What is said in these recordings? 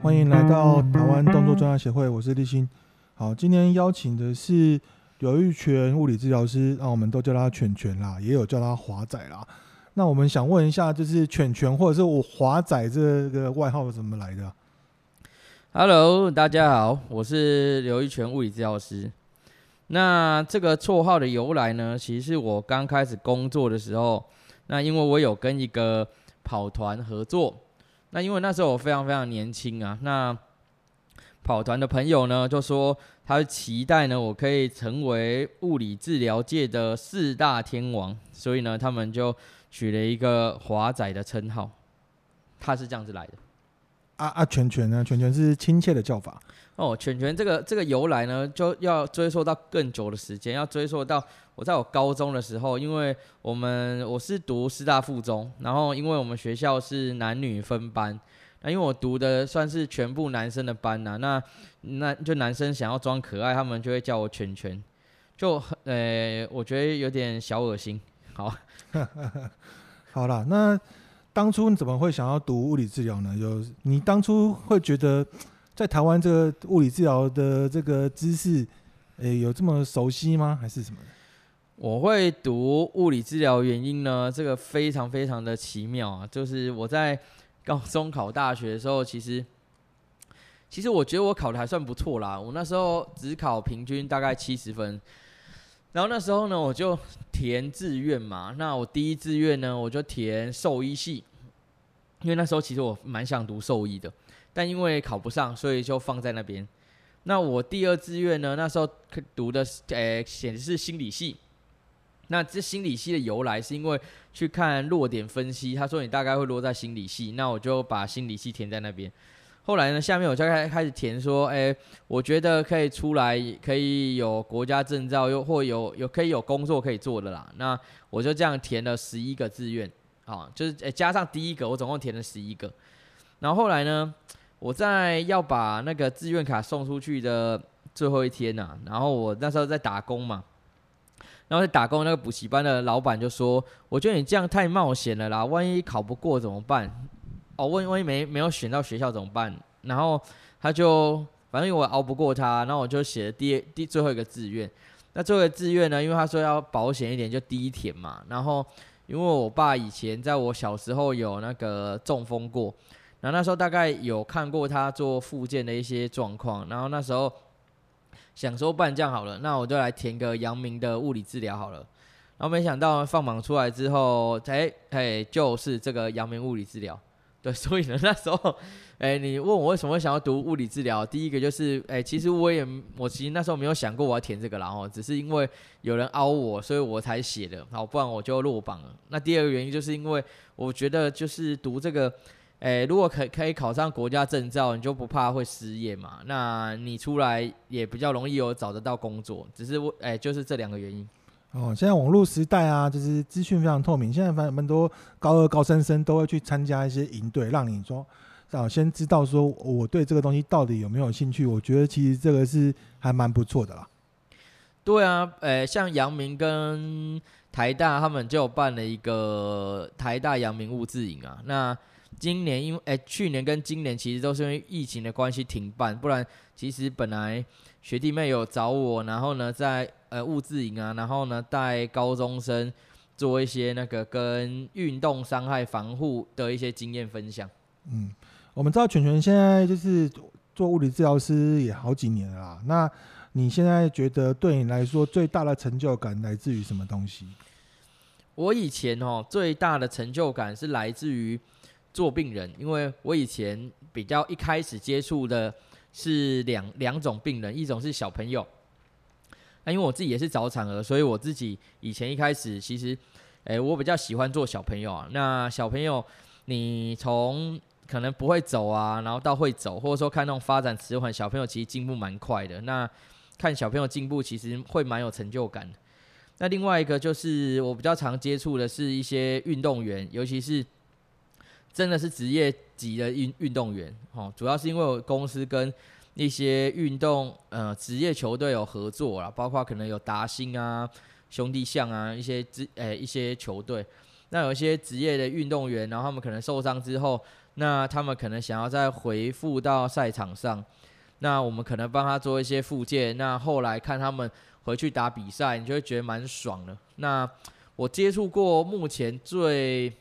欢迎来到台湾动作专家协会，我是立新。好，今天邀请的是刘玉泉物理治疗师，那我们都叫他犬犬啦，也有叫他华仔啦。那我们想问一下，就是犬犬或者是我华仔这个外号怎么来的？Hello，大家好，我是刘玉泉物理治疗师。那这个绰号的由来呢，其实是我刚开始工作的时候，那因为我有跟一个跑团合作。那因为那时候我非常非常年轻啊，那跑团的朋友呢就说他期待呢我可以成为物理治疗界的四大天王，所以呢他们就取了一个华仔的称号，他是这样子来的。啊啊，犬犬呢？犬犬是亲切的叫法。哦，犬犬这个这个由来呢，就要追溯到更久的时间，要追溯到我在我高中的时候，因为我们我是读师大附中，然后因为我们学校是男女分班，那因为我读的算是全部男生的班呐、啊，那那就男生想要装可爱，他们就会叫我犬犬，就呃，我觉得有点小恶心。好，好了，那当初你怎么会想要读物理治疗呢？有你当初会觉得？在台湾这个物理治疗的这个知识，诶，有这么熟悉吗？还是什么？我会读物理治疗原因呢？这个非常非常的奇妙啊！就是我在高中考大学的时候，其实其实我觉得我考的还算不错啦。我那时候只考平均大概七十分，然后那时候呢，我就填志愿嘛。那我第一志愿呢，我就填兽医系，因为那时候其实我蛮想读兽医的。但因为考不上，所以就放在那边。那我第二志愿呢？那时候读的呃，显示是心理系。那这心理系的由来是因为去看落点分析，他说你大概会落在心理系，那我就把心理系填在那边。后来呢，下面我就开开始填说，哎，我觉得可以出来，可以有国家证照，又或有有可以有工作可以做的啦。那我就这样填了十一个志愿，啊，就是加上第一个，我总共填了十一个。然后后来呢？我在要把那个志愿卡送出去的最后一天呐、啊，然后我那时候在打工嘛，然后在打工那个补习班的老板就说：“我觉得你这样太冒险了啦，万一考不过怎么办？哦，万一万一没没有选到学校怎么办？”然后他就反正我熬不过他，然后我就写了第第最后一个志愿。那最后一个志愿呢，因为他说要保险一点，就第一填嘛。然后因为我爸以前在我小时候有那个中风过。然后那时候大概有看过他做复健的一些状况，然后那时候想说办这样好了，那我就来填个阳明的物理治疗好了。然后没想到放榜出来之后，哎哎，就是这个阳明物理治疗。对，所以呢那时候，哎，你问我为什么想要读物理治疗？第一个就是，哎，其实我也我其实那时候没有想过我要填这个，然后只是因为有人凹我，所以我才写的，好，不然我就落榜了。那第二个原因就是因为我觉得就是读这个。诶，如果可可以考上国家证照，你就不怕会失业嘛？那你出来也比较容易有找得到工作。只是我诶，就是这两个原因。哦，现在网络时代啊，就是资讯非常透明。现在反正很多高二、高三生都会去参加一些营队，让你说，啊，先知道说我对这个东西到底有没有兴趣。我觉得其实这个是还蛮不错的啦。对啊，诶，像阳明跟台大他们就办了一个台大阳明物治营啊，那。今年因为诶，去年跟今年其实都是因为疫情的关系停办，不然其实本来学弟妹有找我，然后呢在呃物治营啊，然后呢带高中生做一些那个跟运动伤害防护的一些经验分享。嗯，我们知道全全现在就是做物理治疗师也好几年了啦，那你现在觉得对你来说最大的成就感来自于什么东西？我以前哦最大的成就感是来自于。做病人，因为我以前比较一开始接触的是两两种病人，一种是小朋友，因为我自己也是早产儿，所以我自己以前一开始其实，诶，我比较喜欢做小朋友啊。那小朋友，你从可能不会走啊，然后到会走，或者说看那种发展迟缓，小朋友其实进步蛮快的。那看小朋友进步，其实会蛮有成就感。那另外一个就是我比较常接触的是一些运动员，尤其是。真的是职业级的运运动员哦，主要是因为我公司跟一些运动呃职业球队有合作啦，包括可能有达兴啊、兄弟象啊一些职诶、欸、一些球队，那有一些职业的运动员，然后他们可能受伤之后，那他们可能想要再回复到赛场上，那我们可能帮他做一些复健。那后来看他们回去打比赛，你就会觉得蛮爽的。那我接触过目前最，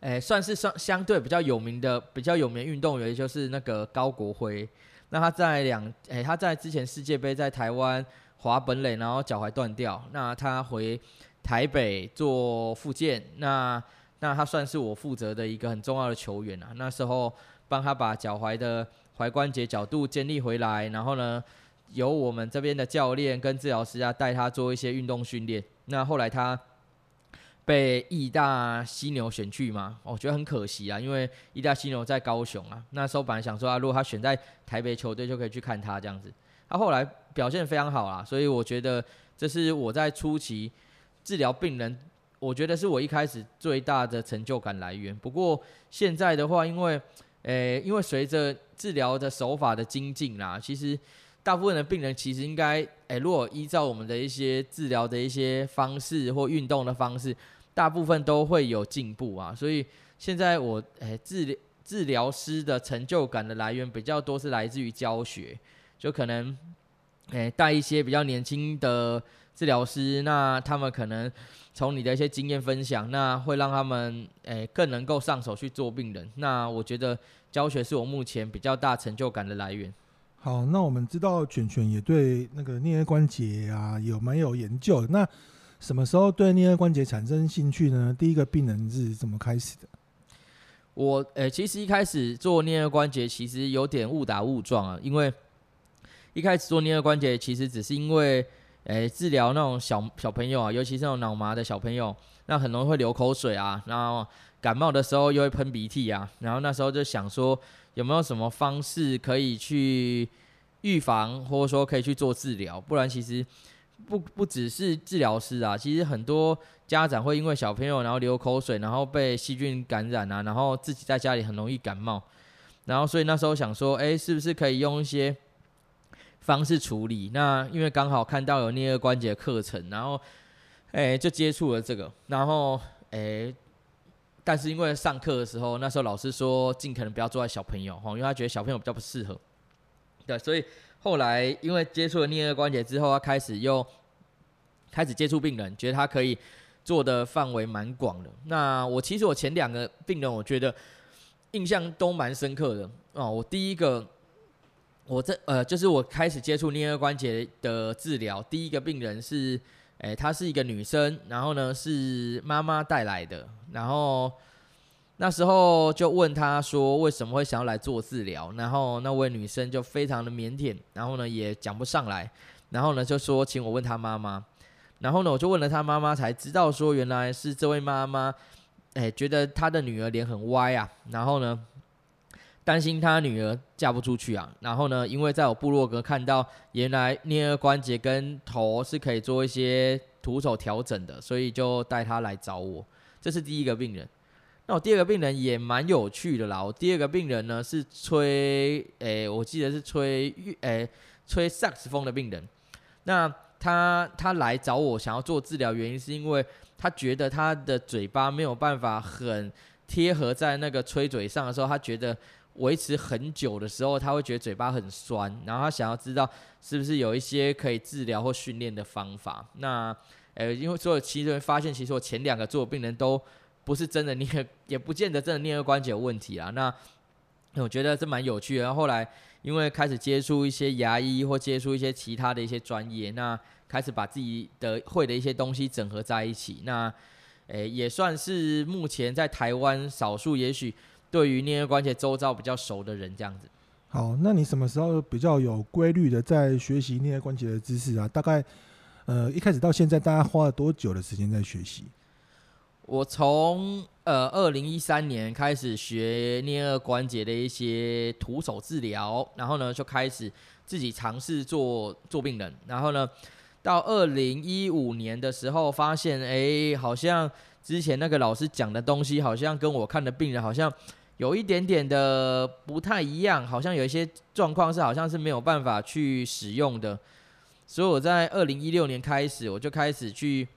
诶，算是相相对比较有名的、比较有名运动员，就是那个高国辉。那他在两，诶，他在之前世界杯在台湾滑本垒，然后脚踝断掉。那他回台北做复健，那那他算是我负责的一个很重要的球员啊。那时候帮他把脚踝的踝关节角度建立回来，然后呢，由我们这边的教练跟治疗师啊带他做一些运动训练。那后来他被义大犀牛选去嘛，我觉得很可惜啊，因为义大犀牛在高雄啊。那时候本来想说啊，如果他选在台北球队，就可以去看他这样子。他后来表现非常好啊，所以我觉得这是我在初期治疗病人，我觉得是我一开始最大的成就感来源。不过现在的话，因为诶，因为随着治疗的手法的精进啦，其实。大部分的病人其实应该，诶，如果依照我们的一些治疗的一些方式或运动的方式，大部分都会有进步啊。所以现在我，诶，治疗治疗师的成就感的来源比较多是来自于教学，就可能，诶，带一些比较年轻的治疗师，那他们可能从你的一些经验分享，那会让他们，诶，更能够上手去做病人。那我觉得教学是我目前比较大成就感的来源。好，那我们知道卷卷也对那个颞顎关节啊有蛮有研究。那什么时候对颞顎关节产生兴趣呢？第一个病人是怎么开始的？我诶、其实一开始做颞顎关节其实有点误打误撞啊，因为一开始做颞顎关节其实只是因为诶、治疗那种小小朋友啊，尤其是那种脑麻的小朋友，那很容易会流口水啊，然后感冒的时候又会喷鼻涕啊，然后那时候就想说。有没有什么方式可以去预防，或者说可以去做治疗？不然其实不不只是治疗师啊，其实很多家长会因为小朋友然后流口水，然后被细菌感染啊，然后自己在家里很容易感冒，然后所以那时候想说，哎，是不是可以用一些方式处理？那因为刚好看到有颞顎关节课程，然后哎就接触了这个，然后哎。但是因为上课的时候，那时候老师说尽可能不要坐在小朋友哈，因为他觉得小朋友比较不适合。对，所以后来因为接触了颞颌关节之后，他开始又开始接触病人，觉得他可以做的范围蛮广的。那我其实我前两个病人，我觉得印象都蛮深刻的哦。我第一个，我这呃就是我开始接触颞顎关节的治疗，第一个病人是。诶，她是一个女生，然后呢是妈妈带来的，然后那时候就问她说为什么会想要来做治疗，然后那位女生就非常的腼腆，然后呢也讲不上来，然后呢就说请我问她妈妈，然后呢我就问了她妈妈，才知道说原来是这位妈妈，诶，觉得她的女儿脸很歪啊，然后呢。担心他女儿嫁不出去啊，然后呢，因为在我部落格看到，原来颞顎关节跟头是可以做一些徒手调整的，所以就带他来找我。这是第一个病人。那我第二个病人也蛮有趣的啦。我第二个病人呢是吹，诶，我记得是吹，诶，吹萨克斯风的病人。那他他来找我想要做治疗，原因是因为他觉得他的嘴巴没有办法很贴合在那个吹嘴上的时候，他觉得。维持很久的时候，他会觉得嘴巴很酸，然后他想要知道是不是有一些可以治疗或训练的方法。那，呃，因为所有其实发现，其实我前两个做病人都不是真的颞，也不见得真的颞顎关节有问题啊。那我觉得这蛮有趣的。然后后来因为开始接触一些牙医或接触一些其他的一些专业，那开始把自己的会的一些东西整合在一起。那，诶，也算是目前在台湾少数，也许。对于颞颌关节周遭比较熟的人，这样子。好，那你什么时候比较有规律的在学习颞颌关节的知识啊？大概，呃，一开始到现在，大概花了多久的时间在学习？我从呃二零一三年开始学颞颌关节的一些徒手治疗，然后呢就开始自己尝试做做病人，然后呢到二零一五年的时候发现，哎，好像之前那个老师讲的东西，好像跟我看的病人好像。有一点点的不太一样，好像有一些状况是好像是没有办法去使用的，所以我在二零一六年开始，我就开始去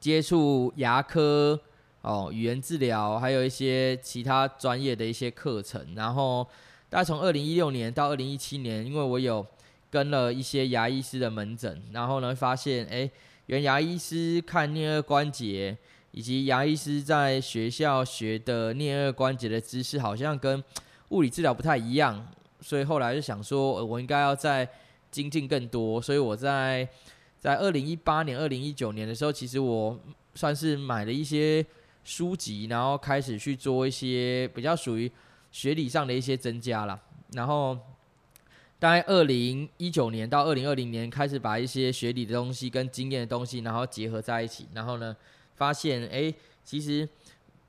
接触牙科哦，语言治疗，还有一些其他专业的一些课程。然后大概从二零一六年到二零一七年，因为我有跟了一些牙医师的门诊，然后呢发现，哎，原牙医师看颞顎关节，以及牙医师在学校学的颞顎关节的知识，好像跟物理治疗不太一样。所以后来就想说，我应该要再精进更多。所以我在在二零一八年、二零一九年的时候，其实我算是买了一些。书籍，然后开始去做一些比较属于学理上的一些增加了。然后大概二零一九年到二零二零年开始把一些学理的东西跟经验的东西，然后结合在一起。然后呢，发现哎，其实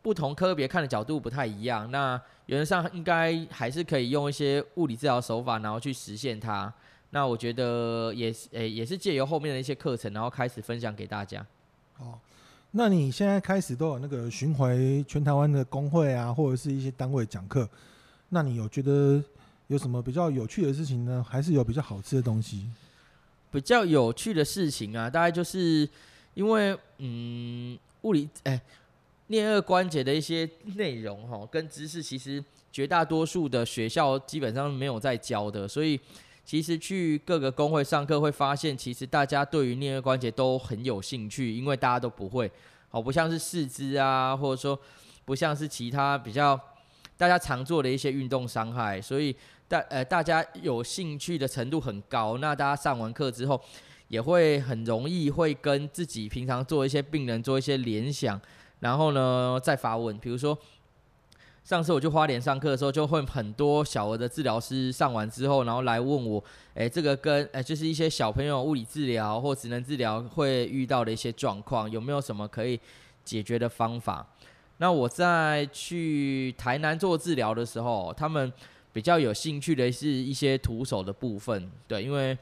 不同科别看的角度不太一样。那原则上应该还是可以用一些物理治疗手法，然后去实现它。那我觉得也是，诶，也是借由后面的一些课程，然后开始分享给大家。哦。那你现在开始都有那个巡回全台湾的工会啊，或者是一些单位讲课，那你有觉得有什么比较有趣的事情呢？还是有比较好吃的东西？比较有趣的事情啊，大概就是因为嗯，物理哎，颞二关节的一些内容哈，跟知识其实绝大多数的学校基本上没有在教的，所以。其实去各个工会上课会发现，其实大家对于颞二关节都很有兴趣，因为大家都不会，好不像是四肢啊，或者说不像是其他比较大家常做的一些运动伤害，所以大呃大家有兴趣的程度很高。那大家上完课之后，也会很容易会跟自己平常做一些病人做一些联想，然后呢再发问，比如说。上次我去花莲上课的时候，就会很多小儿的治疗师上完之后，然后来问我，诶、欸，这个跟诶、欸，就是一些小朋友物理治疗或职能治疗会遇到的一些状况，有没有什么可以解决的方法？那我在去台南做治疗的时候，他们比较有兴趣的是一些徒手的部分，对，因为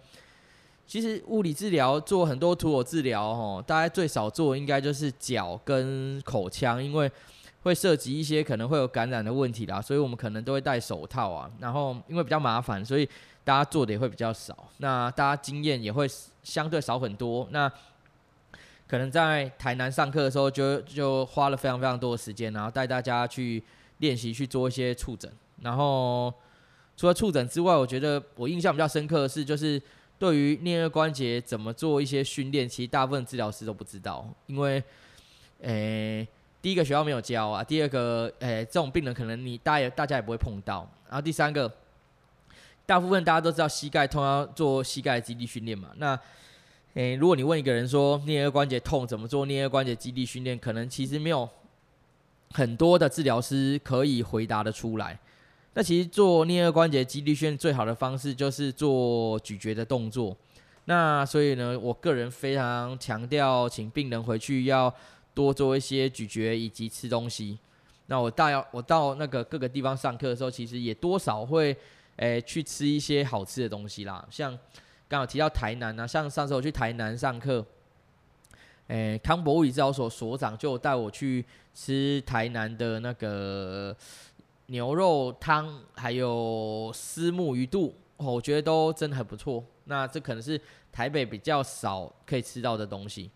其实物理治疗做很多徒手治疗，吼，大家最少做应该就是脚跟口腔，因为。会涉及一些可能会有感染的问题啦，所以我们可能都会戴手套啊。然后因为比较麻烦，所以大家做的也会比较少。那大家经验也会相对少很多。那可能在台南上课的时候就，就就花了非常非常多的时间，然后带大家去练习去做一些触诊。然后除了触诊之外，我觉得我印象比较深刻的是，就是对于颞颌关节怎么做一些训练，其实大部分治疗师都不知道，因为诶。第一个学校没有教啊，第二个，诶、这种病人可能你大也大家也不会碰到，然后第三个，大部分大家都知道膝盖痛要做膝盖肌力训练嘛，那，诶、如果你问一个人说颞颌关节痛怎么做颞颌关节肌力训练，可能其实没有很多的治疗师可以回答得出来。那其实做颞顎关节肌力训练最好的方式就是做咀嚼的动作，那所以呢，我个人非常强调，请病人回去要。多做一些咀嚼以及吃东西。那我大要我到那个各个地方上课的时候，其实也多少会诶、去吃一些好吃的东西啦。像刚好提到台南啊，像上次我去台南上课，诶、康博物理治疗所所长就带我去吃台南的那个牛肉汤，还有虱目鱼肚，哦我觉得都真的很不错。那这可能是台北比较少可以吃到的东西。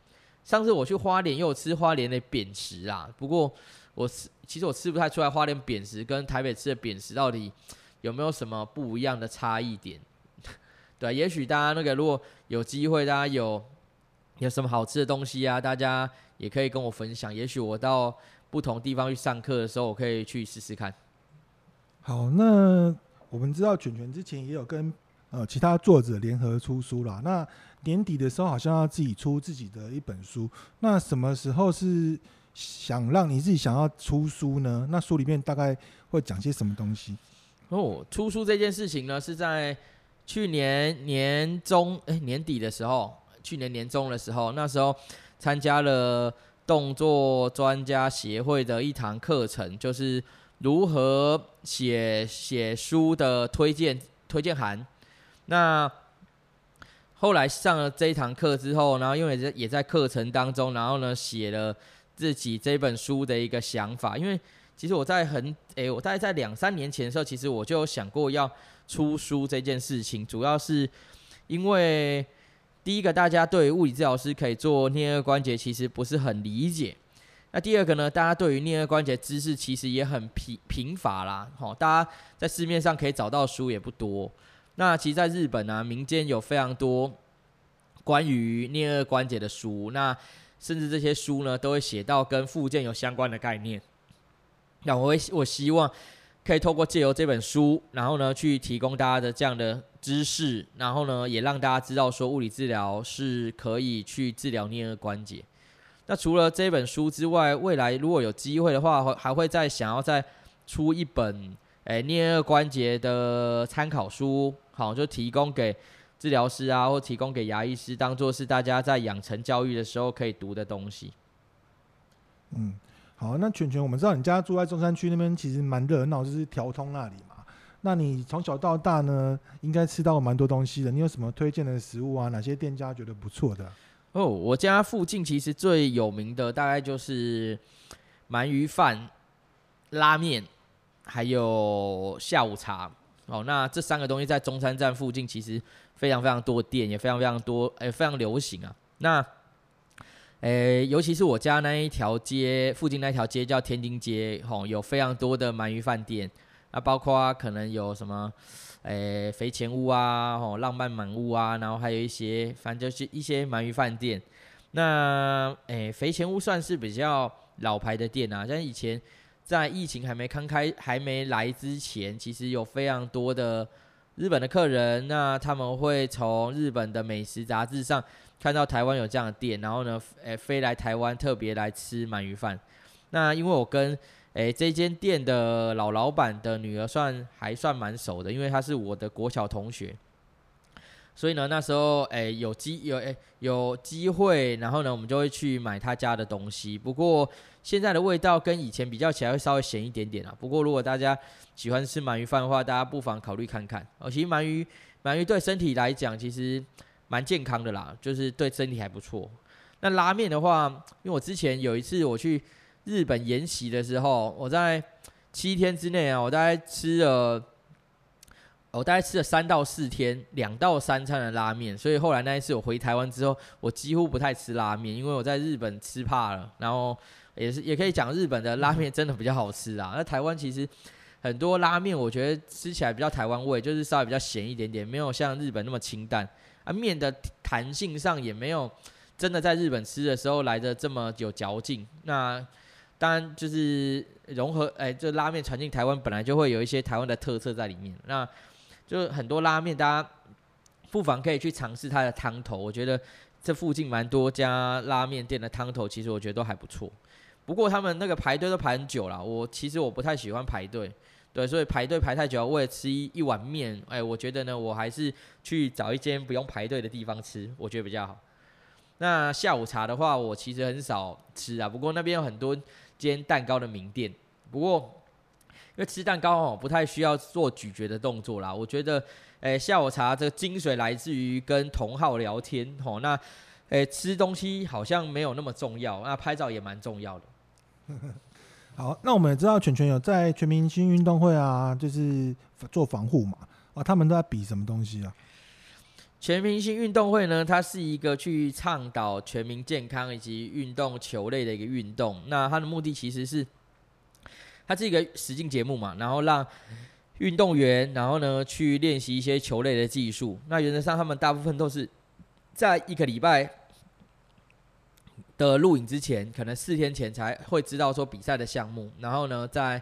上次我去花莲，又吃花莲的扁食啊。不过我吃，其实我吃不太出来花莲扁食跟台北吃的扁食到底有没有什么不一样的差异点。对，也许大家那个如果有机会，大家有有什么好吃的东西啊，大家也可以跟我分享。也许我到不同地方去上课的时候，我可以去试试看。好，那我们知道卷卷之前也有跟呃其他作者联合出书啦。那年底的时候好像要自己出自己的一本书，那什么时候是想让你自己想要出书呢？那书里面大概会讲些什么东西？哦，出书这件事情呢，是在去年年中诶、欸，年底的时候，去年年中的时候，那时候参加了动作专家协会的一堂课程，就是如何写写书的推荐推荐函。那后来上了这一堂课之后，然后因为也在课程当中，然后呢写了自己这本书的一个想法。因为其实我在很诶、我大概在两三年前的时候，其实我就有想过要出书这件事情。主要是因为第一个，大家对物理治疗师可以做颞顎关节其实不是很理解。那第二个呢，大家对于颞颌关节知识其实也很贫贫乏啦，吼，大家在市面上可以找到书也不多。那其实，在日本呢、啊，民间有非常多关于颞颌关节的书，那甚至这些书呢，都会写到跟附件有相关的概念。那我会我希望可以透过借由这本书，然后呢，去提供大家的这样的知识，然后呢，也让大家知道说物理治疗是可以去治疗颞颌关节。那除了这本书之外，未来如果有机会的话，还会再想要再出一本诶颞顎关节的参考书，好，就提供给治疗师啊，或提供给牙医师，当做是大家在养成教育的时候可以读的东西。嗯，好，那全全，我们知道你家住在中山区那边，其实蛮热闹，就是调通那里嘛。那你从小到大呢，应该吃到蛮多东西的。你有什么推荐的食物啊？哪些店家觉得不错的？哦我家附近其实最有名的大概就是鳗鱼饭、拉面，还有下午茶。哦，那这三个东西在中山站附近其实非常非常多店，也非常非常多，诶，非常流行啊。那，诶，尤其是我家那一条街附近那条街叫天津街，吼，有非常多的鳗鱼饭店，那包括可能有什么。诶、肥前屋啊，吼，浪漫满屋啊，然后还有一些，反正就是一些鳗鱼饭店。那诶、肥前屋算是比较老牌的店啊，像以前在疫情还没刚开、还没来之前，其实有非常多的日本的客人，那他们会从日本的美食杂志上看到台湾有这样的店，然后呢，诶、飞来台湾特别来吃鳗鱼饭。那因为我跟诶，这间店的老老板的女儿算还算蛮熟的，因为她是我的国小同学，所以呢，那时候诶有机有诶有机会，然后呢，我们就会去买他家的东西。不过现在的味道跟以前比较起来会稍微咸一点点啊。不过如果大家喜欢吃鳗鱼饭的话，大家不妨考虑看看。哦，其实鳗鱼鳗鱼对身体来讲其实蛮健康的啦，就是对身体还不错。那拉面的话，因为我之前有一次我去。日本研习的时候，我在七天之内啊，我大概吃了，我大概吃了三到四天，两到三餐的拉面。所以后来那一次我回台湾之后，我几乎不太吃拉面，因为我在日本吃怕了。然后也是也可以讲日本的拉面真的比较好吃啊。那台湾其实很多拉面，我觉得吃起来比较台湾味，就是稍微比较咸一点点，没有像日本那么清淡啊。面的弹性上也没有真的在日本吃的时候来的这么有嚼劲。那当然，就是融合，哎，这拉面传进台湾，本来就会有一些台湾的特色在里面。那就很多拉面，大家不妨可以去尝试它的汤头。我觉得这附近蛮多家拉面店的汤头，其实我觉得都还不错。不过他们那个排队都排很久了，我其实我不太喜欢排队，对，所以排队排太久，为了吃一一碗面，哎，我觉得呢，我还是去找一间不用排队的地方吃，我觉得比较好。那下午茶的话，我其实很少吃啊，不过那边有很多。煎蛋糕的名店，不过因为吃蛋糕哦，不太需要做咀嚼的动作啦。我觉得，诶、下午茶这个精髓来自于跟同好聊天吼。那，诶、吃东西好像没有那么重要，那拍照也蛮重要的。好，那我们也知道全全有在全明星运动会啊，就是做防护嘛。啊，他们都在比什么东西啊？全明星运动会呢，它是一个去倡导全民健康以及运动球类的一个运动。那它的目的其实是，它是一个实境节目嘛，然后让运动员，然后呢去练习一些球类的技术。那原则上，他们大部分都是在一个礼拜的录影之前，可能四天前才会知道说比赛的项目。然后呢，在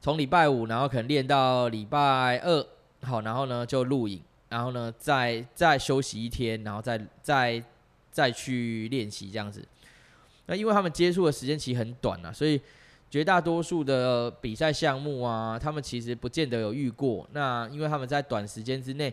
从礼拜五，然后可能练到礼拜二，好，然后呢就录影。然后呢，再再休息一天，然后再再再去练习这样子。那因为他们接触的时间其实很短啊，所以绝大多数的比赛项目啊，他们其实不见得有遇过。那因为他们在短时间之内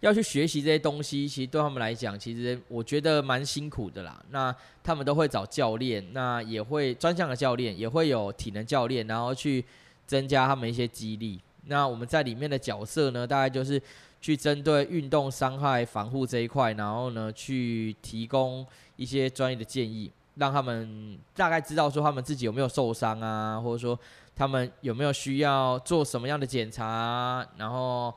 要去学习这些东西，其实对他们来讲，其实我觉得蛮辛苦的啦。那他们都会找教练，那也会专项的教练，也会有体能教练，然后去增加他们一些激励。那我们在里面的角色呢，大概就是去针对运动伤害防护这一块，然后呢，去提供一些专业的建议，让他们大概知道说他们自己有没有受伤啊，或者说他们有没有需要做什么样的检查，然后，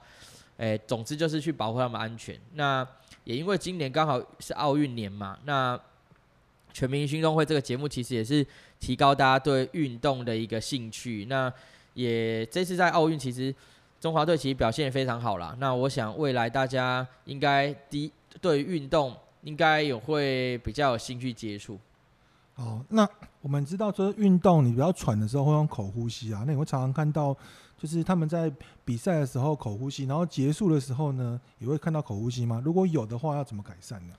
诶，总之就是去保护他们安全。那也因为今年刚好是奥运年嘛，那全民运动会这个节目其实也是提高大家对运动的一个兴趣。那也这次在奥运，其实中华队其实表现也非常好啦。那我想未来大家应该第对于运动应该也会比较有兴趣接触。哦，那我们知道说运动你比较喘的时候会用口呼吸啊，那你会常常看到就是他们在比赛的时候口呼吸，然后结束的时候呢也会看到口呼吸吗？如果有的话，要怎么改善呢？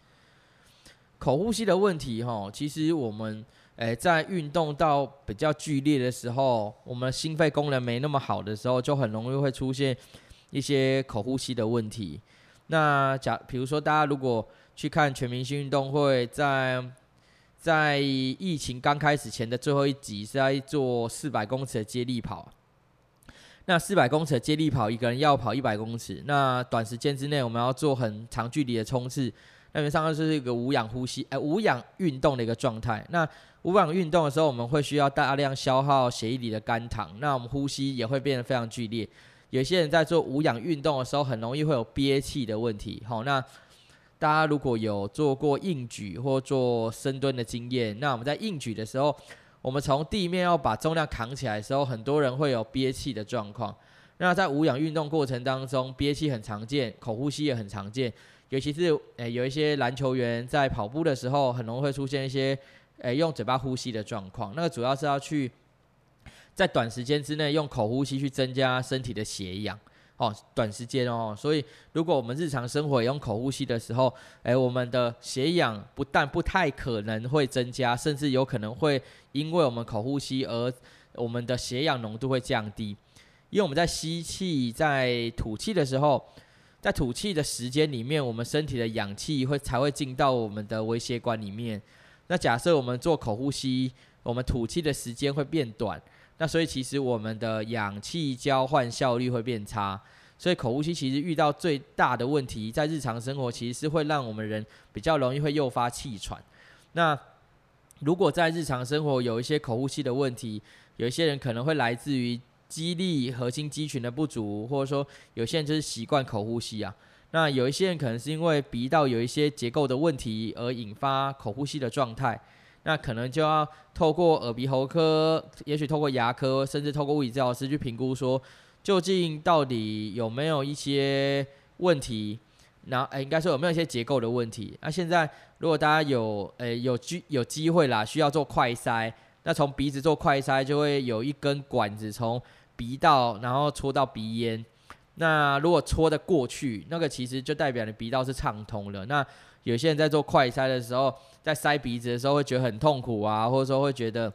口呼吸的问题，哈，其实我们，诶，在运动到比较剧烈的时候，我们心肺功能没那么好的时候，就很容易会出现一些口呼吸的问题。那假，比如说大家如果去看全明星运动会，在在疫情刚开始前的最后一集是在做四百公尺的接力跑。那四百公尺接力跑，一个人要跑一百公尺，那短时间之内我们要做很长距离的冲刺。那边上面是一个无氧呼吸，哎、呃，无氧运动的一个状态。那无氧运动的时候，我们会需要大量消耗血液里的肝糖，那我们呼吸也会变得非常剧烈。有些人在做无氧运动的时候，很容易会有憋气的问题。好，那大家如果有做过硬举或做深蹲的经验，那我们在硬举的时候，我们从地面要把重量扛起来的时候，很多人会有憋气的状况。那在无氧运动过程当中，憋气很常见，口呼吸也很常见。尤其是诶、有一些篮球员在跑步的时候，很容易会出现一些诶、用嘴巴呼吸的状况。那个主要是要去在短时间之内用口呼吸去增加身体的血氧哦，短时间哦。所以如果我们日常生活用口呼吸的时候，诶、我们的血氧不但不太可能会增加，甚至有可能会因为我们口呼吸而我们的血氧浓度会降低。因为我们在吸气、在吐气的时候。在吐气的时间里面，我们身体的氧气会才会进到我们的微血管里面。那假设我们做口呼吸，我们吐气的时间会变短，那所以其实我们的氧气交换效率会变差。所以口呼吸其实遇到最大的问题，在日常生活其实是会让我们人比较容易会诱发气喘。那如果在日常生活有一些口呼吸的问题，有一些人可能会来自于。肌力、核心肌群的不足，或者说有些人就是习惯口呼吸啊。那有一些人可能是因为鼻道有一些结构的问题而引发口呼吸的状态，那可能就要透过耳鼻喉科，也许透过牙科，甚至透过物理治疗师去评估说，究竟到底有没有一些问题。那诶，应该说有没有一些结构的问题？那现在如果大家有诶有机有机会啦，需要做快筛，那从鼻子做快筛就会有一根管子从鼻道，然后戳到鼻咽。那如果戳得过去，那个其实就代表你鼻道是畅通了。那有些人在做快筛的时候，在塞鼻子的时候会觉得很痛苦啊，或者说会觉得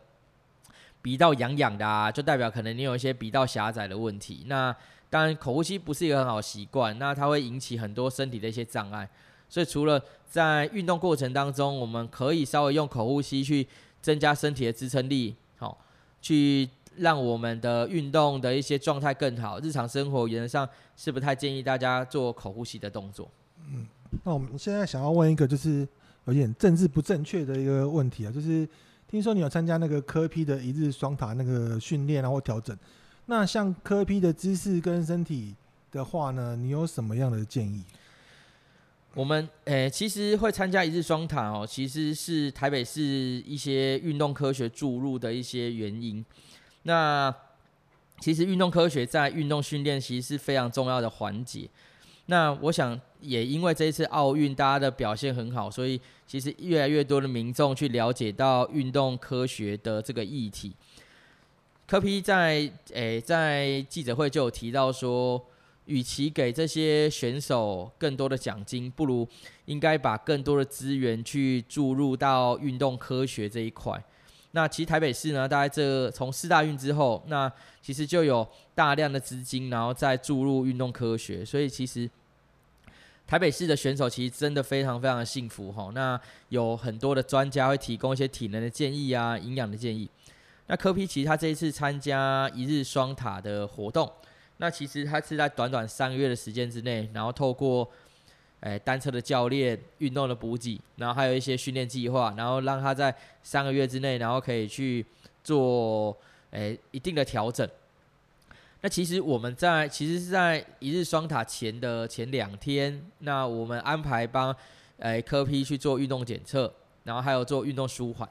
鼻道痒痒的啊，就代表可能你有一些鼻道狭窄的问题。那当然口呼吸不是一个很好习惯，那它会引起很多身体的一些障碍。所以除了在运动过程当中，我们可以稍微用口呼吸去增加身体的支撑力，好去。让我们的运动的一些状态更好。日常生活原则上是不太建议大家做口呼吸的动作。嗯，那我们现在想要问一个就是有点政治不正确的一个问题啊，就是听说你有参加那个科批的一日双塔那个训练啊或调整，那像科批的姿势跟身体的话呢，你有什么样的建议？我们诶、其实会参加一日双塔哦，其实是台北市一些运动科学注入的一些原因。那其实运动科学在运动训练其实是非常重要的环节。那我想也因为这一次奥运大家的表现很好，所以其实越来越多的民众去了解到运动科学的这个议题。柯 P 在诶、在记者会就有提到说，与其给这些选手更多的奖金，不如应该把更多的资源去注入到运动科学这一块。那其实台北市呢，大概这从四大运之后，那其实就有大量的资金，然后再注入运动科学，所以其实台北市的选手其实真的非常非常的幸福哈。那有很多的专家会提供一些体能的建议啊，营养的建议。那柯皮其实他这一次参加一日双塔的活动，那其实他是在短短三个月的时间之内，然后透过诶，单车的教练、运动的补给，然后还有一些训练计划，然后让他在三个月之内，然后可以去做诶一定的调整。那其实我们在其实是在一日双塔前的前两天，那我们安排帮诶科 P 去做运动检测。然后还有做运动舒缓。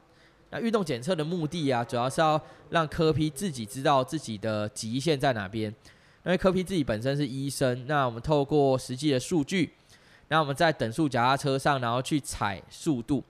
那运动检测的目的啊，主要是要让科 P 自己知道自己的极限在哪边。因为柯 P 自己本身是医生，那我们透过实际的数据，然后我们在等速脚踏车上，然后去踩速度，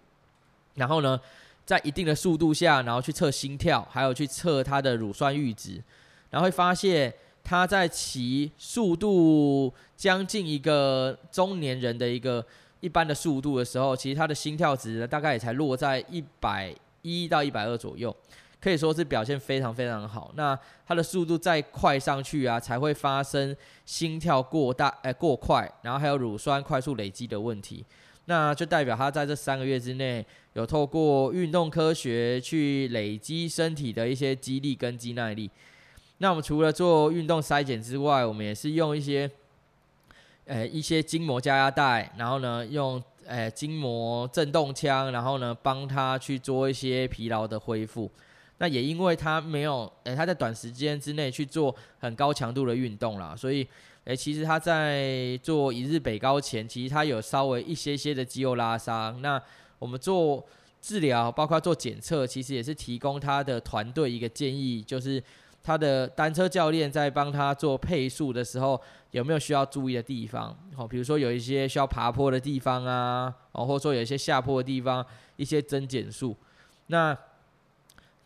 然后呢，在一定的速度下，然后去测心跳，还有去测他的乳酸阈值，然后会发现他在骑速度将近一个中年人的一个一般的速度的时候，其实他的心跳值呢，大概也才落在一百一到一百二左右。可以说是表现非常非常好。那它的速度再快上去啊，才会发生心跳过大、哎、过快，然后还有乳酸快速累积的问题。那就代表他在这三个月之内有透过运动科学去累积身体的一些肌力跟肌耐力。那我们除了做运动筛检之外，我们也是用一些呃、一些筋膜加压带，然后呢用呃、筋膜震动枪，然后呢帮他去做一些疲劳的恢复。那也因为他没有，诶、他在短时间之内去做很高强度的运动啦，所以，诶、其实他在做一日北高前，其实他有稍微一些些的肌肉拉伤。那我们做治疗，包括做检测，其实也是提供他的团队一个建议，就是他的单车教练在帮他做配速的时候，有没有需要注意的地方？好，比如说有一些需要爬坡的地方啊，哦，或者说有一些下坡的地方，一些增减速，那。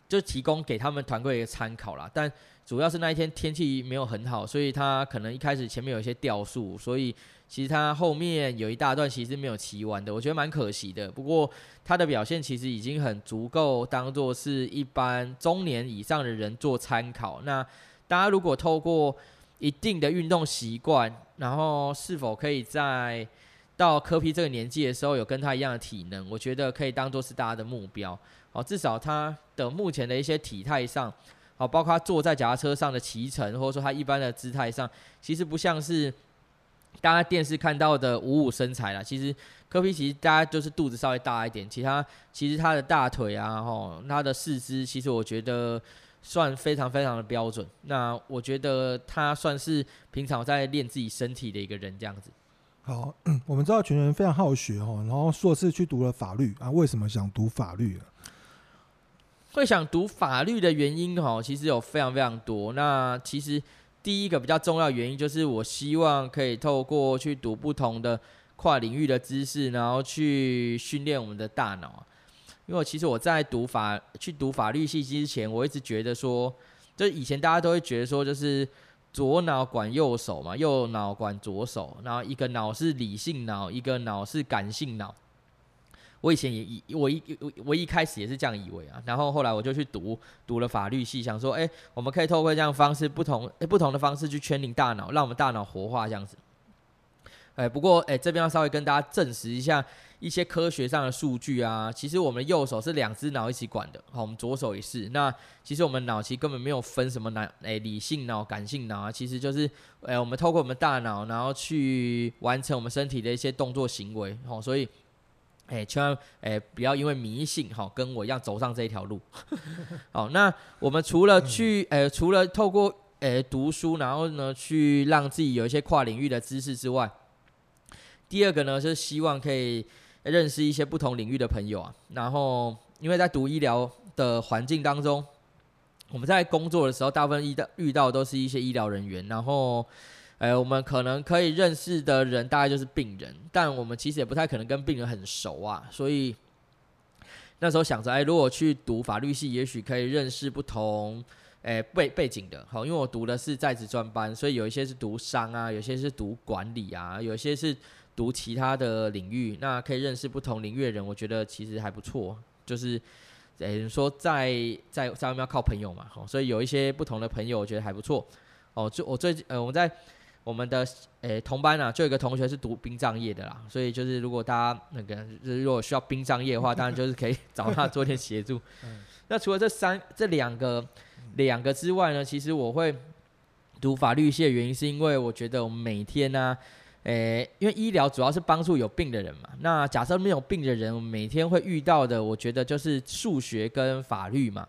就提供给他们团队一个参考啦，但主要是那一天天气没有很好，所以他可能一开始前面有一些掉速，所以其实他后面有一大段其实没有骑完的，我觉得蛮可惜的。不过他的表现其实已经很足够当做是一般中年以上的人做参考。那大家如果透过一定的运动习惯，然后是否可以在到柯 P 这个年纪的时候有跟他一样的体能，我觉得可以当做是大家的目标。哦，至少他的目前的一些体态上，哦，包括他坐在脚踏车上的骑乘，或者说他一般的姿态上，其实不像是大家电视看到的五五身材啦。其实柯 P 其实大家就是肚子稍微大一点，其他其实他的大腿啊，吼，他的四肢，其实我觉得算非常非常的标准。那我觉得他算是平常在练自己身体的一个人这样子。好，我们知道全员非常好学哦，然后硕士去读了法律啊，为什么想读法律？会想读法律的原因哈，其实有非常非常多。那其实第一个比较重要原因就是，我希望可以透过去读不同的跨领域的知识，然后去训练我们的大脑。因为其实我在读法去读法律系之前，我一直觉得说，就以前大家都会觉得说，就是左脑管右手嘛，右脑管左手，然后一个脑是理性脑，一个脑是感性脑。我以前也以我一我一开始也是这样以为啊，然后后来我就去读读了法律系，想说，哎，我们可以透过这样方式，不同不同的方式去圈定大脑，让我们大脑活化这样子。哎，不过哎这边要稍微跟大家证实一下一些科学上的数据啊，其实我们右手是两只脑一起管的，好，我们左手也是。那其实我们脑其实根本没有分什么脑，哎理性脑、感性脑啊，其实就是哎我们透过我们大脑，然后去完成我们身体的一些动作行为，好，所以。哎，千万哎，不要因为迷信哈，跟我一样走上这一条路。好，那我们除了去，呃，除了透过呃读书，然后呢，去让自己有一些跨领域的知识之外，第二个呢，是希望可以认识一些不同领域的朋友啊。然后，因为在读医疗的环境当中，我们在工作的时候，大部分遇到遇到都是一些医疗人员，然后。哎，我们可能可以认识的人大概就是病人，但我们其实也不太可能跟病人很熟啊。所以那时候想着，哎，如果去读法律系，也许可以认识不同哎背背景的。好，因为我读的是在职专班，所以有一些是读商啊，有些是读管理啊，有些是读其他的领域。那可以认识不同领域的人，我觉得其实还不错。就是哎，说在在在外面要靠朋友嘛，哦，所以有一些不同的朋友，我觉得还不错。哦，就我最近呃我们在。我们的诶、欸、同班啊，就有一个同学是读殡葬业的啦，所以就是如果大家那个就是如果需要殡葬业的话，当然就是可以 找他做点协助。那除了这三这两个两个之外呢，其实我会读法律系的原因，是因为我觉得我们每天呢、啊，诶、因为医疗主要是帮助有病的人嘛。那假设没有病的人，我们每天会遇到的，我觉得就是数学跟法律嘛。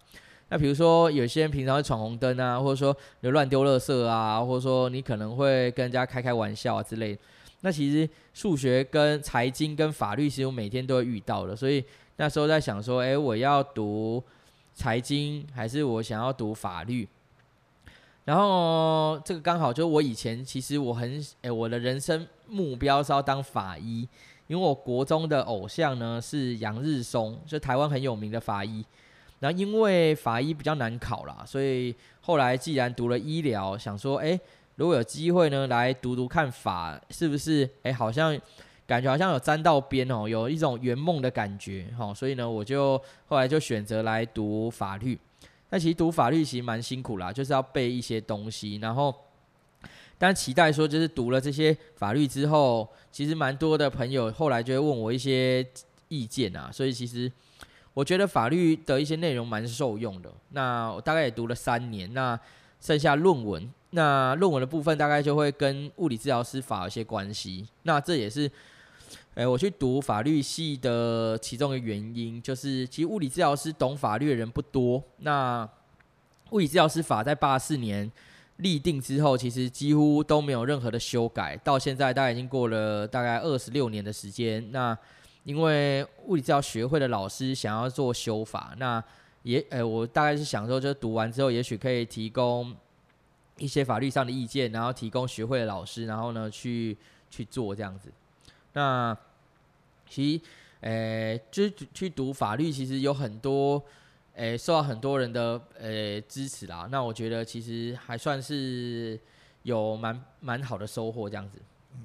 那比如说，有些人平常会闯红灯啊，或者说有乱丢垃圾啊，或者说你可能会跟人家开开玩笑啊之类的。那其实数学跟财经跟法律，其实我每天都会遇到的，所以那时候在想说，诶、我要读财经还是我想要读法律？然后这个刚好就我以前其实我很哎、我的人生目标是要当法医，因为我国中的偶像呢是杨日松，就台湾很有名的法医。然后因为法医比较难考啦，所以后来既然读了医疗，想说，哎，如果有机会呢，来读读看法，是不是？哎，好像。感觉好像有沾到边哦，有一种圆梦的感觉哈，所以呢，我就后来就选择来读法律。但其实读法律其实蛮辛苦啦，就是要背一些东西，然后，但期待说就是读了这些法律之后，其实蛮多的朋友后来就会问我一些意见啊，所以其实我觉得法律的一些内容蛮受用的。那我大概也读了三年，那剩下论文，那论文的部分大概就会跟物理治疗师法有些关系，那这也是。哎，我去读法律系的其中一个原因，就是其实物理治疗师懂法律的人不多。那物理治疗师法在八四年立定之后，其实几乎都没有任何的修改，到现在大概已经过了大概二十六年的时间。那因为物理治疗学会的老师想要做修法，那也哎，我大概是想说，就读完之后，也许可以提供一些法律上的意见，然后提供学会的老师，然后呢去去做这样子。那其实，诶、欸，就是去读法律，其实有很多，诶、欸，受到很多人的诶、欸、支持啦。那我觉得其实还算是有蛮蛮好的收获这样子。嗯，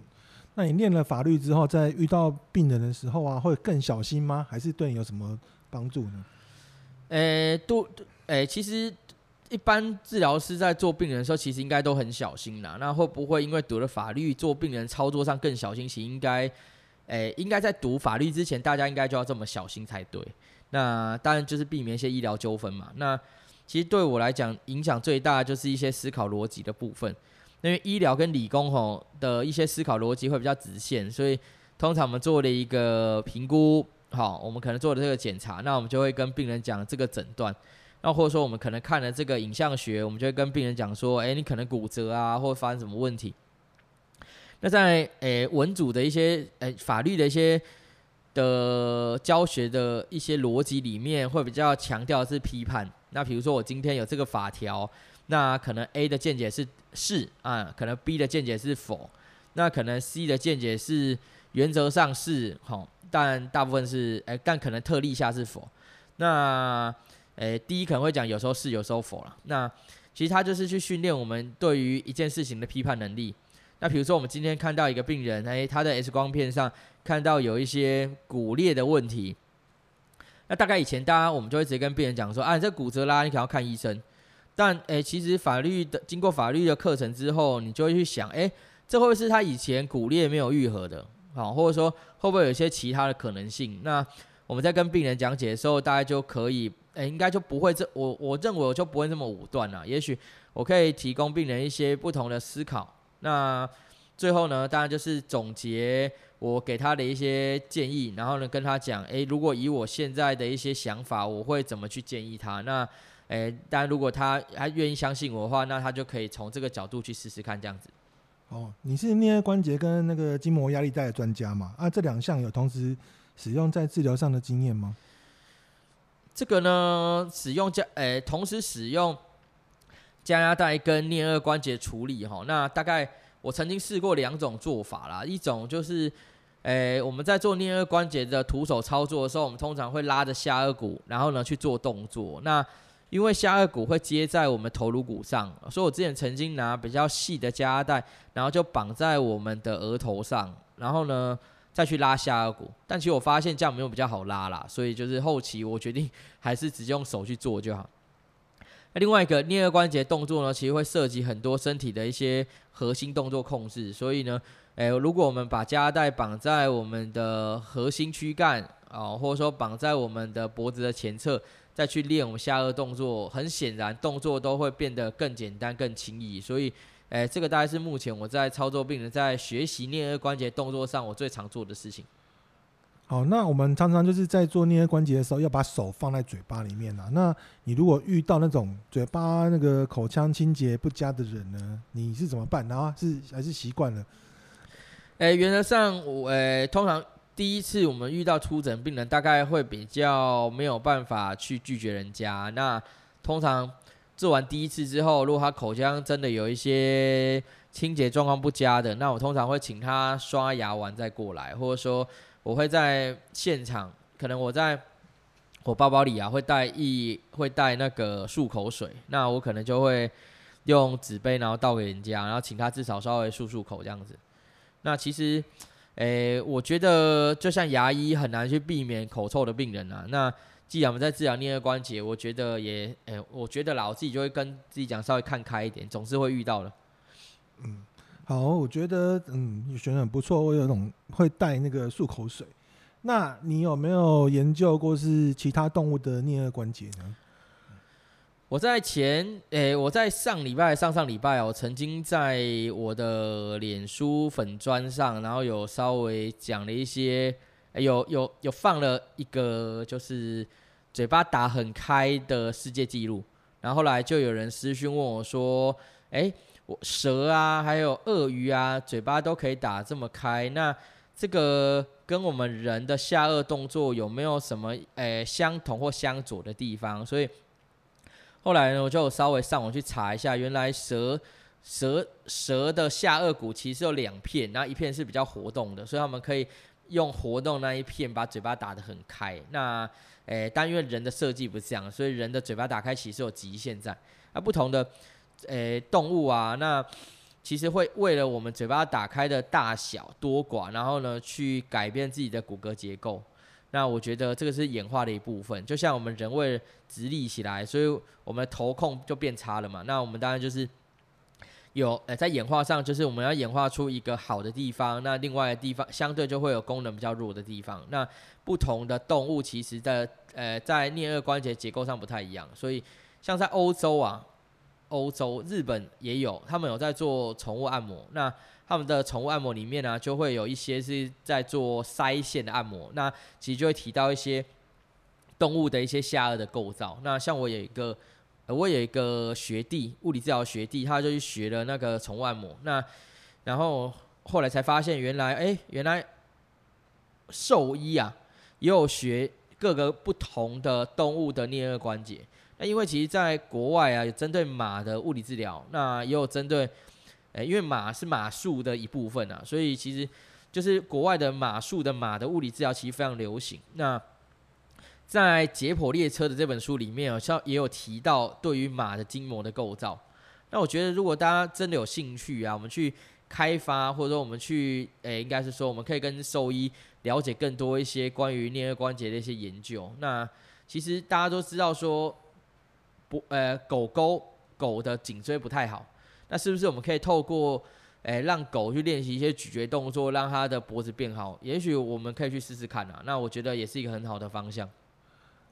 那你念了法律之后，在遇到病人的时候啊，会更小心吗？还是对你有什么帮助呢？诶、欸，都，诶、欸，其实一般治疗师在做病人的时候，其实应该都很小心啦。那会不会因为读了法律，做病人操作上更小心？其实应该。诶、应该在读法律之前，大家应该就要这么小心才对。那当然就是避免一些医疗纠纷嘛。那其实对我来讲，影响最大的就是一些思考逻辑的部分。因为医疗跟理工吼的一些思考逻辑会比较直线，所以通常我们做了一个评估，好，我们可能做了这个检查，那我们就会跟病人讲这个诊断。那或者说我们可能看了这个影像学，我们就会跟病人讲说，诶、你可能骨折啊，或发生什么问题。那在诶、文组的一些诶、法律的一些的教学的一些逻辑里面，会比较强调是批判。那比如说我今天有这个法条，那可能 A 的见解是是啊，可能 B 的见解是否，那可能 C 的见解是原则上是好，但大部分是诶、但可能特例下是否。那诶、欸、D 可能会讲有时候是，有时候否了。那其实他就是去训练我们对于一件事情的批判能力。那比如说，我们今天看到一个病人，哎，他的 X 光片上看到有一些骨裂的问题。那大概以前大家我们就会直接跟病人讲说，啊，这骨折啦，你可能要看医生。但哎，其实法律的经过法律的课程之后，你就会去想，哎，这会不会是他以前骨裂没有愈合的？好，或者说会不会有一些其他的可能性？那我们在跟病人讲解的时候，大概就可以，哎，应该就不会这，我我认为我就不会这么武断了。也许我可以提供病人一些不同的思考。那最后呢，当然就是总结我给他的一些建议，然后呢跟他讲，诶，如果以我现在的一些想法，我会怎么去建议他？那，诶，当然如果他还愿意相信我的话，那他就可以从这个角度去试试看这样子。哦，你是颞关节跟那个筋膜压力带的专家嘛？啊，这两项有同时使用在治疗上的经验吗？这个呢，使用加，诶，同时使用。加压带跟颞顎关节处理哈，那大概我曾经试过两种做法啦，一种就是，诶、我们在做颞顎关节的徒手操作的时候，我们通常会拉着下颚骨，然后呢去做动作。那因为下颚骨会接在我们头颅骨上，所以我之前曾经拿比较细的加压带，然后就绑在我们的额头上，然后呢再去拉下颚骨。但其实我发现这样没有比较好拉啦，所以就是后期我决定还是直接用手去做就好。那另外一个颞顎关节动作呢，其实会涉及很多身体的一些核心动作控制，所以呢，诶，如果我们把加带绑在我们的核心躯干啊，或者说绑在我们的脖子的前侧，再去练我们下颚动作，很显然动作都会变得更简单、更轻易。所以，诶，这个大概是目前我在操作病人在学习颞颌关节动作上我最常做的事情。好，那我们常常就是在做捏关节的时候，要把手放在嘴巴里面啊。那你如果遇到那种嘴巴那个口腔清洁不佳的人呢，你是怎么办？然后是还是习惯了？诶、原则上我诶、通常第一次我们遇到出诊病人，大概会比较没有办法去拒绝人家。那通常做完第一次之后，如果他口腔真的有一些清洁状况不佳的，那我通常会请他刷牙完再过来，或者说我会在现场，可能我在我包包里啊会带一会带那个漱口水，那我可能就会用纸杯然后倒给人家，然后请他至少稍微漱漱口这样子。那其实。诶、我觉得就像牙医很难去避免口臭的病人啊。那既然我们在治疗颞顎关节，我觉得也，诶、我觉得啦，我自己就会跟自己讲，稍微看开一点，总是会遇到的。嗯，好，我觉得，嗯，你选的很不错。我有种会带那个漱口水。那你有没有研究过是其他动物的颞顎关节呢？我在前诶、我在上礼拜、上上礼拜哦，曾经在我的脸书粉砖上，然后有稍微讲了一些，有有有放了一个就是嘴巴打很开的世界纪录，然后后来就有人私讯问我说，哎、我蛇啊，还有鳄鱼啊，嘴巴都可以打这么开，那这个跟我们人的下颚动作有没有什么诶、相同或相左的地方？所以。后来呢，我就稍微上网去查一下，原来蛇蛇蛇的下颚骨其实有两片，那一片是比较活动的，所以他们可以用活动那一片把嘴巴打得很开。那诶、但因为人的设计不是这样，所以人的嘴巴打开其实有极限在。那不同的诶、动物啊，那其实会为了我们嘴巴打开的大小多寡，然后呢去改变自己的骨骼结构。那我觉得这个是演化的一部分，就像我们人为直立起来，所以我们的头控就变差了嘛。那我们当然就是有呃，在演化上，就是我们要演化出一个好的地方，那另外的地方相对就会有功能比较弱的地方。那不同的动物其实的呃，在颞顎关节结构上不太一样，所以像在欧洲啊，欧洲、日本也有，他们有在做宠物按摩。那他们的宠物按摩里面呢、就会有一些是在做腮腺的按摩，那其实就会提到一些动物的一些下颚的构造。那像我有一个，我有一个学弟，物理治疗学弟，他就去学了那个宠物按摩。那然后后来才发现，原来哎，原来兽医啊，也有学各个不同的动物的颞顎关节。因为其实在国外啊，有针对马的物理治疗，那也有针对。诶，因为马是马术的一部分啊，所以其实就是国外的马术的马的物理治疗其实非常流行。那在《解剖列车》的这本书里面，好像也有提到对于马的筋膜的构造。那我觉得，如果大家真的有兴趣啊，我们去开发，或者说我们去，诶，应该是说我们可以跟兽医了解更多一些关于颞顎关节的一些研究。那其实大家都知道说，不，呃，狗狗狗的颈椎不太好。那是不是我们可以透过，诶、欸，让狗去练习一些咀嚼动作，让它的脖子变好？也许我们可以去试试看啊。那我觉得也是一个很好的方向。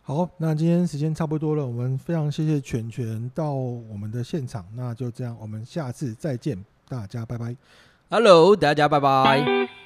好，那今天时间差不多了，我们非常谢谢犬犬到我们的现场。那就这样，我们下次再见，大家拜拜。Hello，大家拜拜。